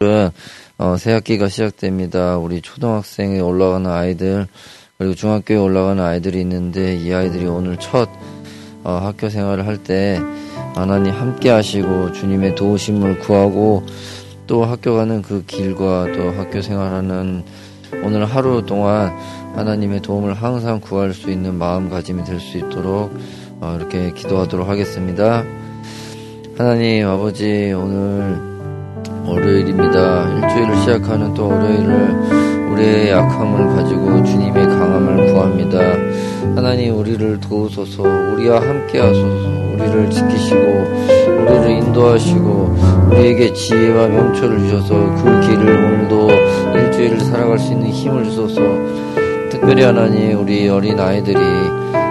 오늘은 어, 새 학기가 시작됩니다. 우리 초등학생에 올라가는 아이들 그리고 중학교에 올라가는 아이들이 있는데 이 아이들이 오늘 첫 어, 학교 생활을 할 때 하나님 함께 하시고 주님의 도우심을 구하고 또 학교 가는 그 길과 또 학교 생활하는 오늘 하루 동안 하나님의 도움을 항상 구할 수 있는 마음가짐이 될 수 있도록 어, 이렇게 기도하도록 하겠습니다. 하나님 아버지 오늘 월요일입니다. 일주일을 시작하는 또 월요일을 우리의 약함을 가지고 주님의 강함을 구합니다. 하나님 우리를 도우소서 우리와 함께 하소서 우리를 지키시고 우리를 인도하시고 우리에게 지혜와 명철을 주셔서 그 길을 오늘도 일주일을 살아갈 수 있는 힘을 주소서 특별히 하나님 우리 어린 아이들이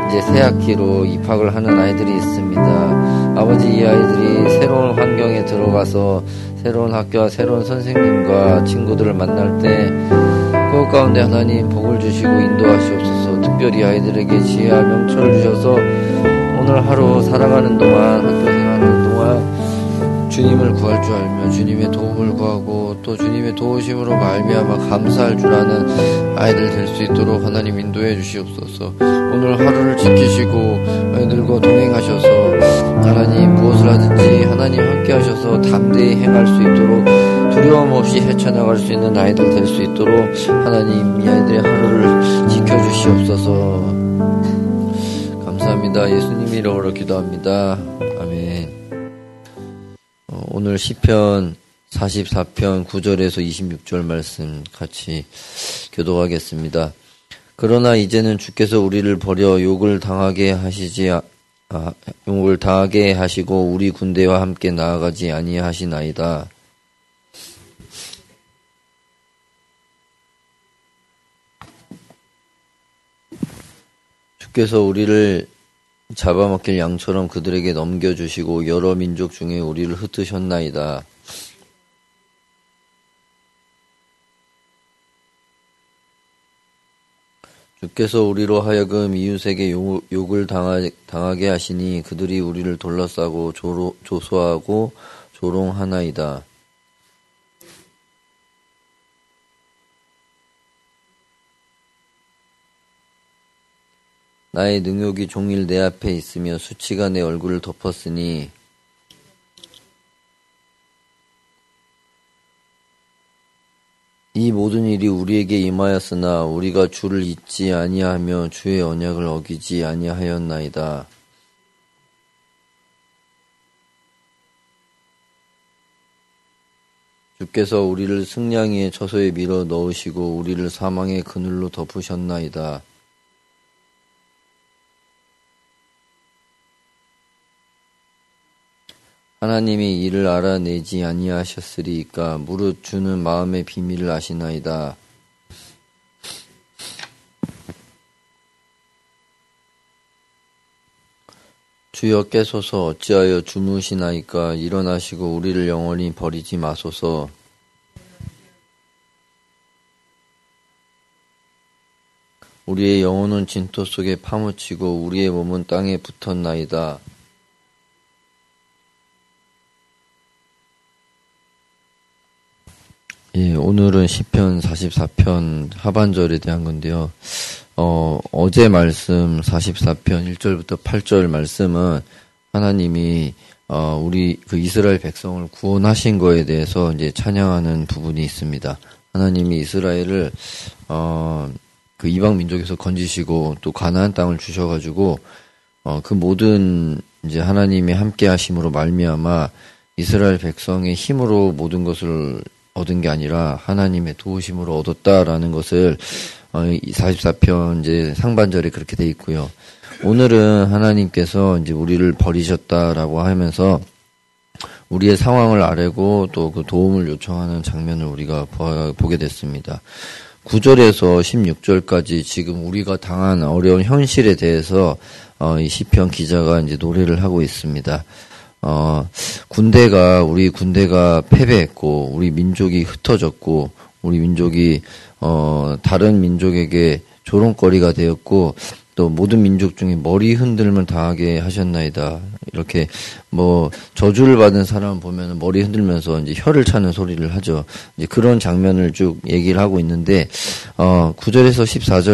이제 새 학기로 입학을 하는 아이들이 있습니다. 아버지 이 아이들이 새로운 환경에 들어가서 새로운 학교와 새로운 선생님과 친구들을 만날 때 그것 가운데 하나님 복을 주시고 인도하시옵소서. 특별히 아이들에게 지혜와 명철을 주셔서 오늘 하루 살아가는 동안 학교 생활하는 동안 주님을 구할 줄 알며 주님의 도움을 구하고 또 주님의 도우심으로 말미암아 감사할 줄 아는 아이들 될 수 있도록 하나님 인도해 주시옵소서. 오늘 하루를 지키시고 아이들과 동행하셔서 하나님 무엇을 하든지 하나님 함께 하셔서 담대히 행할 수 있도록 두려움 없이 헤쳐나갈 수 있는 아이들 될 수 있도록 하나님 이 아이들의 하루를 지켜 주시옵소서. 감사합니다. 예수님 이름으로 기도합니다. 오늘 시편 44편 9절에서 26절 말씀 같이 교도하겠습니다. 그러나 이제는 주께서 우리를 버려 욕을 당하게 하시지 아, 욕을 당하게 하시고 우리 군대와 함께 나아가지 아니하시나이다. 주께서 우리를 잡아먹힐 양처럼 그들에게 넘겨주시고 여러 민족 중에 우리를 흩으셨나이다. 주께서 우리로 하여금 이웃에게 욕, 을 당하 게 하시니 그들이 우리를 둘러싸고 조로, 조소하고 조롱하나이다. 나의 능욕이 종일 내 앞에 있으며 수치가 내 얼굴을 덮었으니 이 모든 일이 우리에게 임하였으나 우리가 주를 잊지 아니하며 주의 언약을 어기지 아니하였나이다. 주께서 우리를 승냥이의 처소에 밀어 넣으시고 우리를 사망의 그늘로 덮으셨나이다. 하나님이 이를 알아내지 아니하셨으리까 무릇 주는 마음의 비밀을 아시나이다. 주여 깨소서 어찌하여 주무시나이까 일어나시고 우리를 영원히 버리지 마소서 우리의 영혼은 진토 속에 파묻히고 우리의 몸은 땅에 붙었나이다. 예, 오늘은 시편 44편 하반절에 대한 건데요. 어, 어제 말씀 44편 1절부터 8절 말씀은 하나님이 어, 우리 그 이스라엘 백성을 구원하신 거에 대해서 이제 찬양하는 부분이 있습니다. 하나님이 이스라엘을 어, 그 이방 민족에서 건지시고 또 가나안 땅을 주셔 가지고 어, 그 모든 이제 하나님의 함께 하심으로 말미암아 이스라엘 백성의 힘으로 모든 것을 얻은 게 아니라 하나님의 도우심으로 얻었다라는 것을 44편 어, 이제 상반절에 그렇게 돼 있고요. 오늘은 하나님께서 이제 우리를 버리셨다라고 하면서 우리의 상황을 아뢰고 또 그 도움을 요청하는 장면을 우리가 보게 됐습니다. 9절에서 16절까지 지금 우리가 당한 어려운 현실에 대해서 어, 이 시편 기자가 이제 노래를 하고 있습니다. 어, 군대가, 우리 군대가 패배했고, 우리 민족이 흩어졌고, 우리 민족이, 어, 다른 민족에게 조롱거리가 되었고, 또 모든 민족 중에 머리 흔들면 당하게 하셨나이다. 이렇게 뭐 저주를 받은 사람 보면 머리 흔들면서 이제 혀를 차는 소리를 하죠. 이제 그런 장면을 쭉 얘기를 하고 있는데 어 9절에서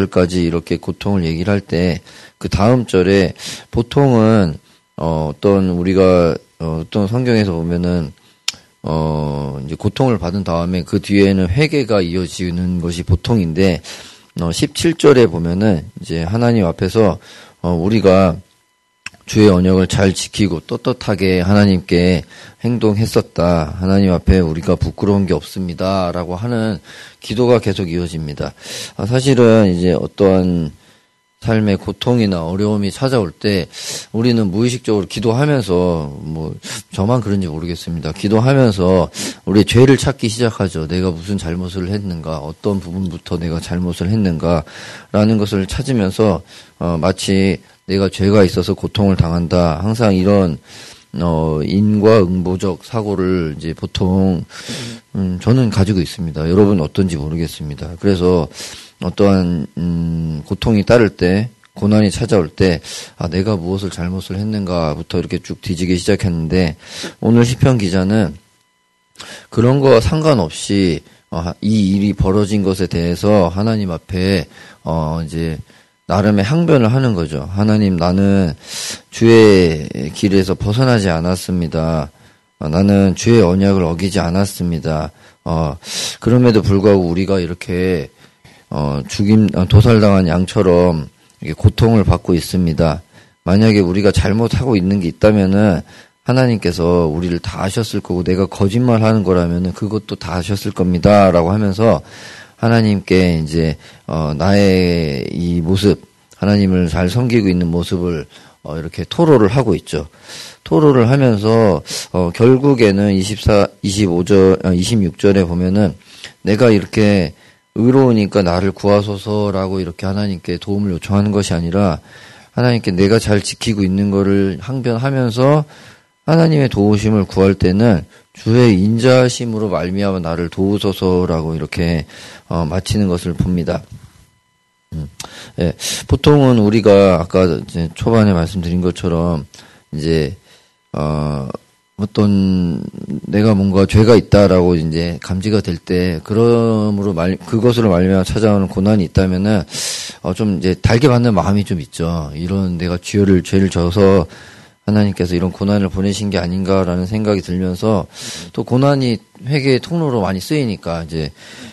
14절까지 이렇게 고통을 얘기를 할 때 그 다음 절에 보통은 어 어떤 우리가 어, 어떤 성경에서 보면은 어 이제 고통을 받은 다음에 그 뒤에는 회개가 이어지는 것이 보통인데 어, 17절에 보면은 이제 하나님 앞에서 어, 우리가 주의 언약을 잘 지키고 떳떳하게 하나님께 행동했었다. 하나님 앞에 우리가 부끄러운 게 없습니다. 라고 하는 기도가 계속 이어집니다. 아, 사실은 이제 어떠한 삶의 고통이나 어려움이 찾아올 때 우리는 무의식적으로 기도하면서 뭐 저만 그런지 모르겠습니다. 기도하면서 우리의 죄를 찾기 시작하죠. 내가 무슨 잘못을 했는가, 어떤 부분부터 내가 잘못을 했는가라는 것을 찾으면서 어, 마치 내가 죄가 있어서 고통을 당한다. 항상 이런 어, 인과 응보적 사고를 이제 보통, 음, 저는 가지고 있습니다. 여러분 어떤지 모르겠습니다. 그래서 어떠한 음, 고통이 따를 때 고난이 찾아올 때 아, 내가 무엇을 잘못을 했는가부터 이렇게 쭉 뒤지기 시작했는데 오늘 시편 기자는 그런 거 상관없이 어, 이 일이 벌어진 것에 대해서 하나님 앞에 어, 이제 나름의 항변을 하는 거죠. 하나님 나는 주의 길에서 벗어나지 않았습니다. 어, 나는 주의 언약을 어기지 않았습니다. 어, 그럼에도 불구하고 우리가 이렇게 어, 죽임 어, 도살당한 양처럼 고통을 받고 있습니다. 만약에 우리가 잘못하고 있는 게 있다면은 하나님께서 우리를 다 아셨을 거고 내가 거짓말하는 거라면은 그것도 다 아셨을 겁니다라고 하면서 하나님께 이제 어 나의 이 모습 하나님을 잘 섬기고 있는 모습을 어 이렇게 토로를 하고 있죠. 토로를 하면서 어 결국에는 24 25절 26절에 보면은 내가 이렇게 의로우니까 나를 구하소서라고 이렇게 하나님께 도움을 요청하는 것이 아니라 하나님께 내가 잘 지키고 있는 것을 항변하면서 하나님의 도우심을 구할 때는 주의 인자심으로 말미암아 나를 도우소서라고 이렇게 어, 마치는 것을 봅니다. 음, 예, 보통은 우리가 아까 초반에 말씀드린 것처럼 이제 어, 어떤 내가 뭔가 죄가 있다라고 이제 감지가 될 때 그러므로 말 그것으로 말미암아 찾아오는 고난이 있다면은 어 좀 이제 달게 받는 마음이 좀 있죠. 이런 내가 죄를 죄를 져서 하나님께서 이런 고난을 보내신 게 아닌가라는 생각이 들면서 또 고난이 회개의 통로로 많이 쓰이니까 이제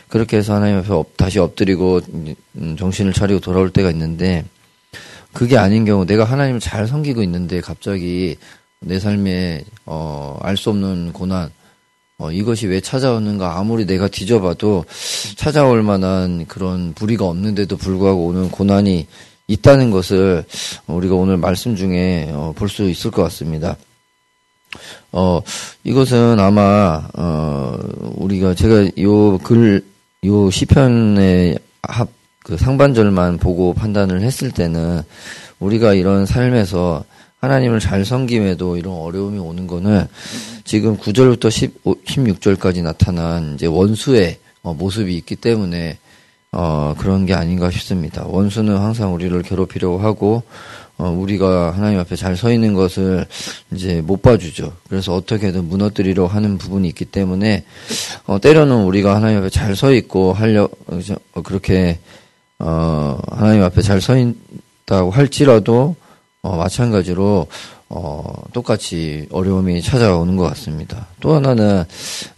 그렇게 해서 하나님 앞에 다시 엎드리고 음, 정신을 차리고 돌아올 때가 있는데 그게 아닌 경우 내가 하나님을 잘 섬기고 있는데 갑자기 내 삶에 어, 알 수 없는 고난 어, 이것이 왜 찾아오는가 아무리 내가 뒤져봐도 찾아올 만한 그런 불의가 없는데도 불구하고 오는 고난이 있다는 것을 우리가 오늘 말씀 중에 어, 볼 수 있을 것 같습니다. 어, 이것은 아마, 어, 우리가 제가 요 글, 요 시편의 합, 그 상반절만 보고 판단을 했을 때는 우리가 이런 삶에서 하나님을 잘 섬김에도 이런 어려움이 오는 거는 지금 9절부터 15, 16절까지 나타난 이제 원수의 어, 모습이 있기 때문에 어, 그런 게 아닌가 싶습니다. 원수는 항상 우리를 괴롭히려고 하고 어, 우리가 하나님 앞에 잘 서 있는 것을 이제 못 봐주죠. 그래서 어떻게든 무너뜨리려 하는 부분이 있기 때문에 어, 때로는 우리가 하나님 앞에 잘 서 있고 하려 어, 그렇게 어, 하나님 앞에 잘 서 있다고 할지라도 어, 마찬가지로 어, 똑같이 어려움이 찾아오는 것 같습니다. 또 하나는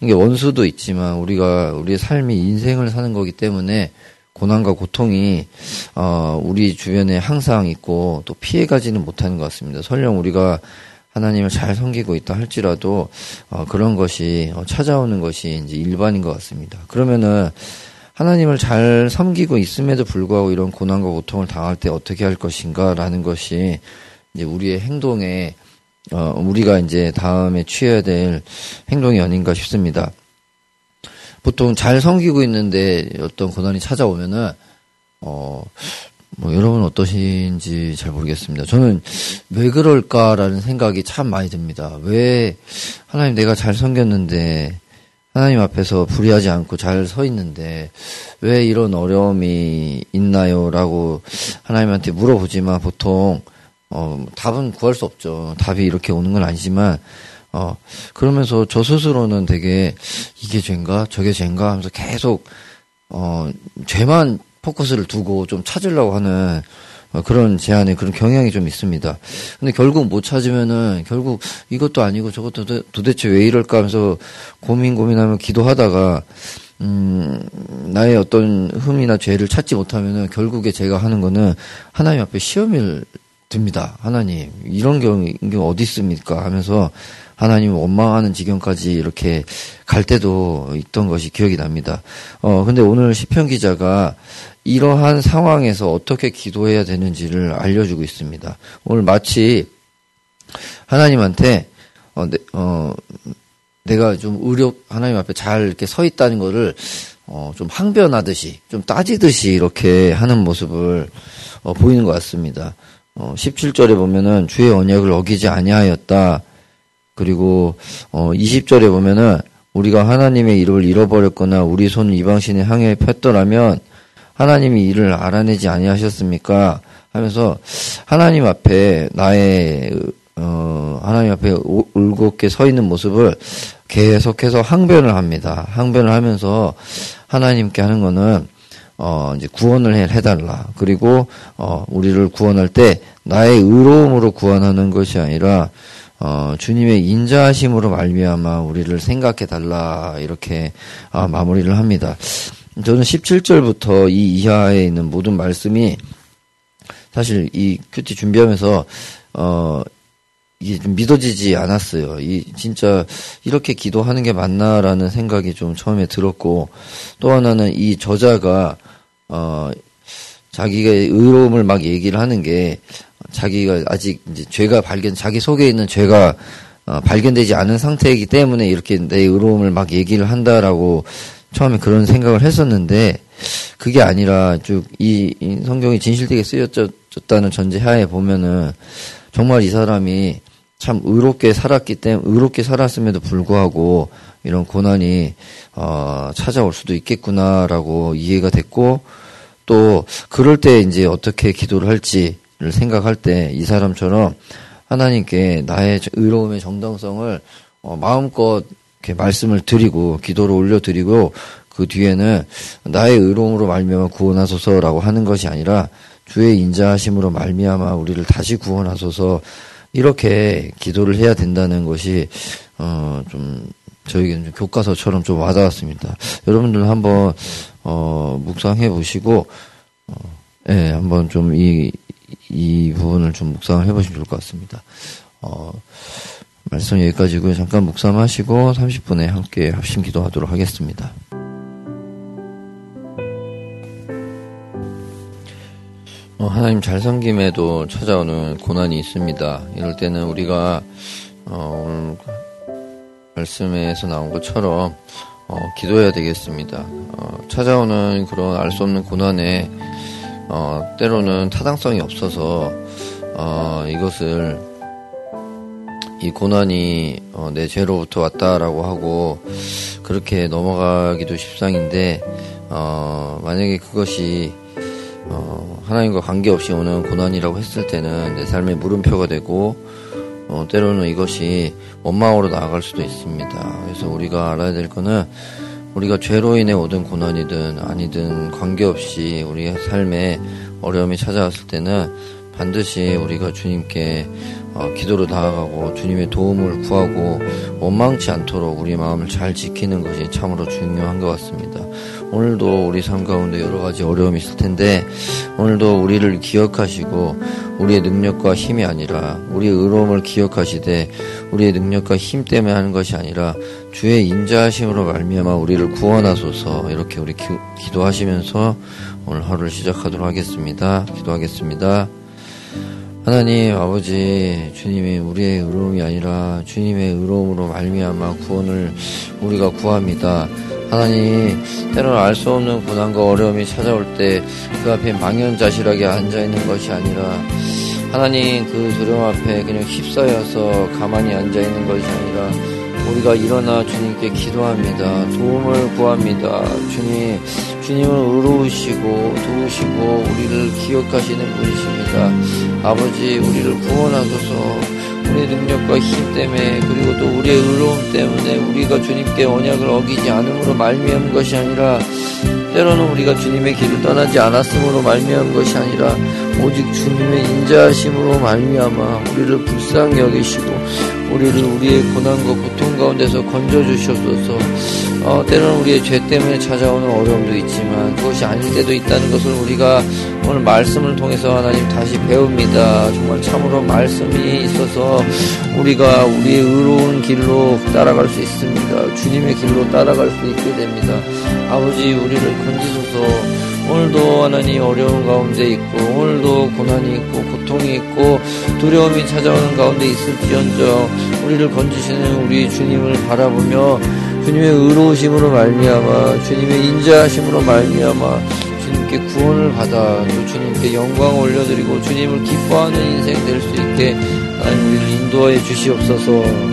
이게 원수도 있지만 우리가 우리의 삶이 인생을 사는 거기 때문에 고난과 고통이 어, 우리 주변에 항상 있고 또 피해가지는 못하는 것 같습니다. 설령 우리가 하나님을 잘 섬기고 있다 할지라도 어, 그런 것이 어, 찾아오는 것이 이제 일반인 것 같습니다. 그러면은 하나님을 잘 섬기고 있음에도 불구하고 이런 고난과 고통을 당할 때 어떻게 할 것인가라는 것이 이제 우리의 행동에 어, 우리가 이제 다음에 취해야 될 행동이 아닌가 싶습니다. 보통 잘 섬기고 있는데 어떤 고난이 찾아오면은 어, 뭐 여러분 어떠신지 잘 모르겠습니다. 저는 왜 그럴까라는 생각이 참 많이 듭니다. 왜 하나님 내가 잘 섬겼는데 하나님 앞에서 불의하지 않고 잘 서 있는데 왜 이런 어려움이 있나요? 라고 하나님한테 물어보지만 보통 어, 답은 구할 수 없죠. 답이 이렇게 오는 건 아니지만 어, 그러면서 저 스스로는 되게 이게 죄인가 저게 죄인가 하면서 계속 어, 죄만 포커스를 두고 좀 찾으려고 하는 어, 그런 제안에 그런 경향이 좀 있습니다. 근데 결국 못 찾으면은 결국 이것도 아니고 저것도 도대체 왜 이럴까 하면서 고민 고민하면 기도하다가 음, 나의 어떤 흠이나 죄를 찾지 못하면은 결국에 제가 하는 거는 하나님 앞에 시험을 듭니다. 하나님, 이런 경우, 어디 있습니까? 하면서 하나님 원망하는 지경까지 이렇게 갈 때도 있던 것이 기억이 납니다. 어, 근데 오늘 시편 기자가 이러한 상황에서 어떻게 기도해야 되는지를 알려주고 있습니다. 오늘 마치 하나님한테 어, 내, 어, 내가 좀 의료 하나님 앞에 잘 이렇게 서 있다는 거를 어, 좀 항변하듯이 좀 따지듯이 이렇게 하는 모습을 어, 보이는 것 같습니다. 어, 17절에 보면은 주의 언약을 어기지 아니하였다. 그리고 어, 20절에 보면은 우리가 하나님의 이름을 잃어버렸거나 우리 손을 이방신의 향해 폈더라면 하나님이 이를 알아내지 아니하셨습니까? 하면서 하나님 앞에 나의 어, 하나님 앞에 울겁게 서 있는 모습을 계속해서 항변을 합니다. 항변을 하면서 하나님께 하는 거는 어, 이제 구원을 해, 해달라. 그리고, 어, 우리를 구원할 때 나의 의로움으로 구원하는 것이 아니라, 어, 주님의 인자하심으로 말미암아 우리를 생각해 달라. 이렇게, 아, 마무리를 합니다. 저는 17절부터 이 이하에 있는 모든 말씀이 사실 이 큐티 준비하면서, 어, 이게 좀 믿어지지 않았어요. 이 진짜 이렇게 기도하는 게 맞나라는 생각이 좀 처음에 들었고 또 하나는 이 저자가 어 자기가 의로움을 막 얘기를 하는 게 자기가 아직 이제 죄가 발견 자기 속에 있는 죄가 어, 발견되지 않은 상태이기 때문에 이렇게 내 의로움을 막 얘기를 한다라고 처음에 그런 생각을 했었는데 그게 아니라 쭉이 성경이 진실되게 쓰여졌다는 전제하에 보면은 정말 이 사람이 참 의롭게 살았기 때문에 의롭게 살았음에도 불구하고 이런 고난이 어, 찾아올 수도 있겠구나라고 이해가 됐고 또 그럴 때 이제 어떻게 기도를 할지를 생각할 때 이 사람처럼 하나님께 나의 의로움의 정당성을 어, 마음껏 이렇게 말씀을 드리고 기도를 올려드리고 그 뒤에는 나의 의로움으로 말미암아 구원하소서라고 하는 것이 아니라 주의 인자하심으로 말미암아 우리를 다시 구원하소서 이렇게 기도를 해야 된다는 것이 어 좀 저에게는 좀 교과서처럼 좀 와닿았습니다. 여러분들 한번 어, 묵상해 보시고 어, 예, 한번 좀 이 이 부분을 좀 묵상을 해보시면 좋을 것 같습니다. 어, 말씀 여기까지고요. 잠깐 묵상하시고 30분에 함께 합심 기도하도록 하겠습니다. 어, 하나님 잘 섬김에도 찾아오는 고난이 있습니다. 이럴 때는 우리가 어, 오늘 말씀에서 나온 것처럼 어, 기도해야 되겠습니다. 어, 찾아오는 그런 알 수 없는 고난에 어, 때로는 타당성이 없어서 어, 이것을 이 고난이 어, 내 죄로부터 왔다라고 하고 그렇게 넘어가기도 십상인데 어, 만약에 그것이 하나님과 관계없이 오는 고난이라고 했을 때는 내 삶의 물음표가 되고 어, 때로는 이것이 원망으로 나아갈 수도 있습니다. 그래서 우리가 알아야 될 거는 우리가 죄로 인해 오든 고난이든 아니든 관계없이 우리의 삶에 어려움이 찾아왔을 때는 반드시 우리가 주님께 어, 기도로 나아가고 주님의 도움을 구하고 원망치 않도록 우리 마음을 잘 지키는 것이 참으로 중요한 것 같습니다. 오늘도 우리 삶 가운데 여러 가지 어려움이 있을 텐데 오늘도 우리를 기억하시고 우리의 능력과 힘이 아니라 우리의 의로움을 기억하시되 우리의 능력과 힘 때문에 하는 것이 아니라 주의 인자하심으로 말미암아 우리를 구원하소서 이렇게 우리 기, 기도하시면서 오늘 하루를 시작하도록 하겠습니다. 기도하겠습니다. 하나님 아버지 주님이 우리의 의로움이 아니라 주님의 의로움으로 말미암아 구원을 우리가 구합니다. 하나님 때로는 알수 없는 고난과 어려움이 찾아올 때 그 앞에 망연자실하게 앉아 있는 것이 아니라 하나님 그 두려움 앞에 그냥 휩싸여서 가만히 앉아 있는 것이 아니라 우리가 일어나 주님께 기도합니다. 도움을 구합니다. 주님, 주님은 의로우시고 도우시고 우리를 기억하시는 분이십니다. 아버지, 우리를 구원하소서. 우리의 능력과 힘 때문에 그리고 또 우리의 의로움 때문에 우리가 주님께 언약을 어기지 않음으로 말미암은 것이 아니라 때로는 우리가 주님의 길을 떠나지 않았으므로 말미암은 것이 아니라 오직 주님의 인자하심으로 말미암아 우리를 불쌍히 여기시고 우리를 우리의 고난과 고통 가운데서 건져 주셔서 어, 때로는 우리의 죄 때문에 찾아오는 어려움도 있지만 그것이 아닐 때도 있다는 것을 우리가 오늘 말씀을 통해서 하나님 다시 배웁니다. 정말 참으로 말씀이 있어서 우리가 우리의 의로운 길로 따라갈 수 있습니다. 주님의 길로 따라갈 수 있게 됩니다. 아버지 우리를 건지소서 오늘도 하나님 어려운 가운데 있고 오늘도 고난이 있고 고통이 있고 두려움이 찾아오는 가운데 있을지언정 우리를 건지시는 우리 주님을 바라보며 주님의 의로우심으로 말미암아 주님의 인자하심으로 말미암아 주님께 구원을 받아 또 주님께 영광 올려드리고 주님을 기뻐하는 인생 될 수 있게 하나님 우리를 인도하여 주시옵소서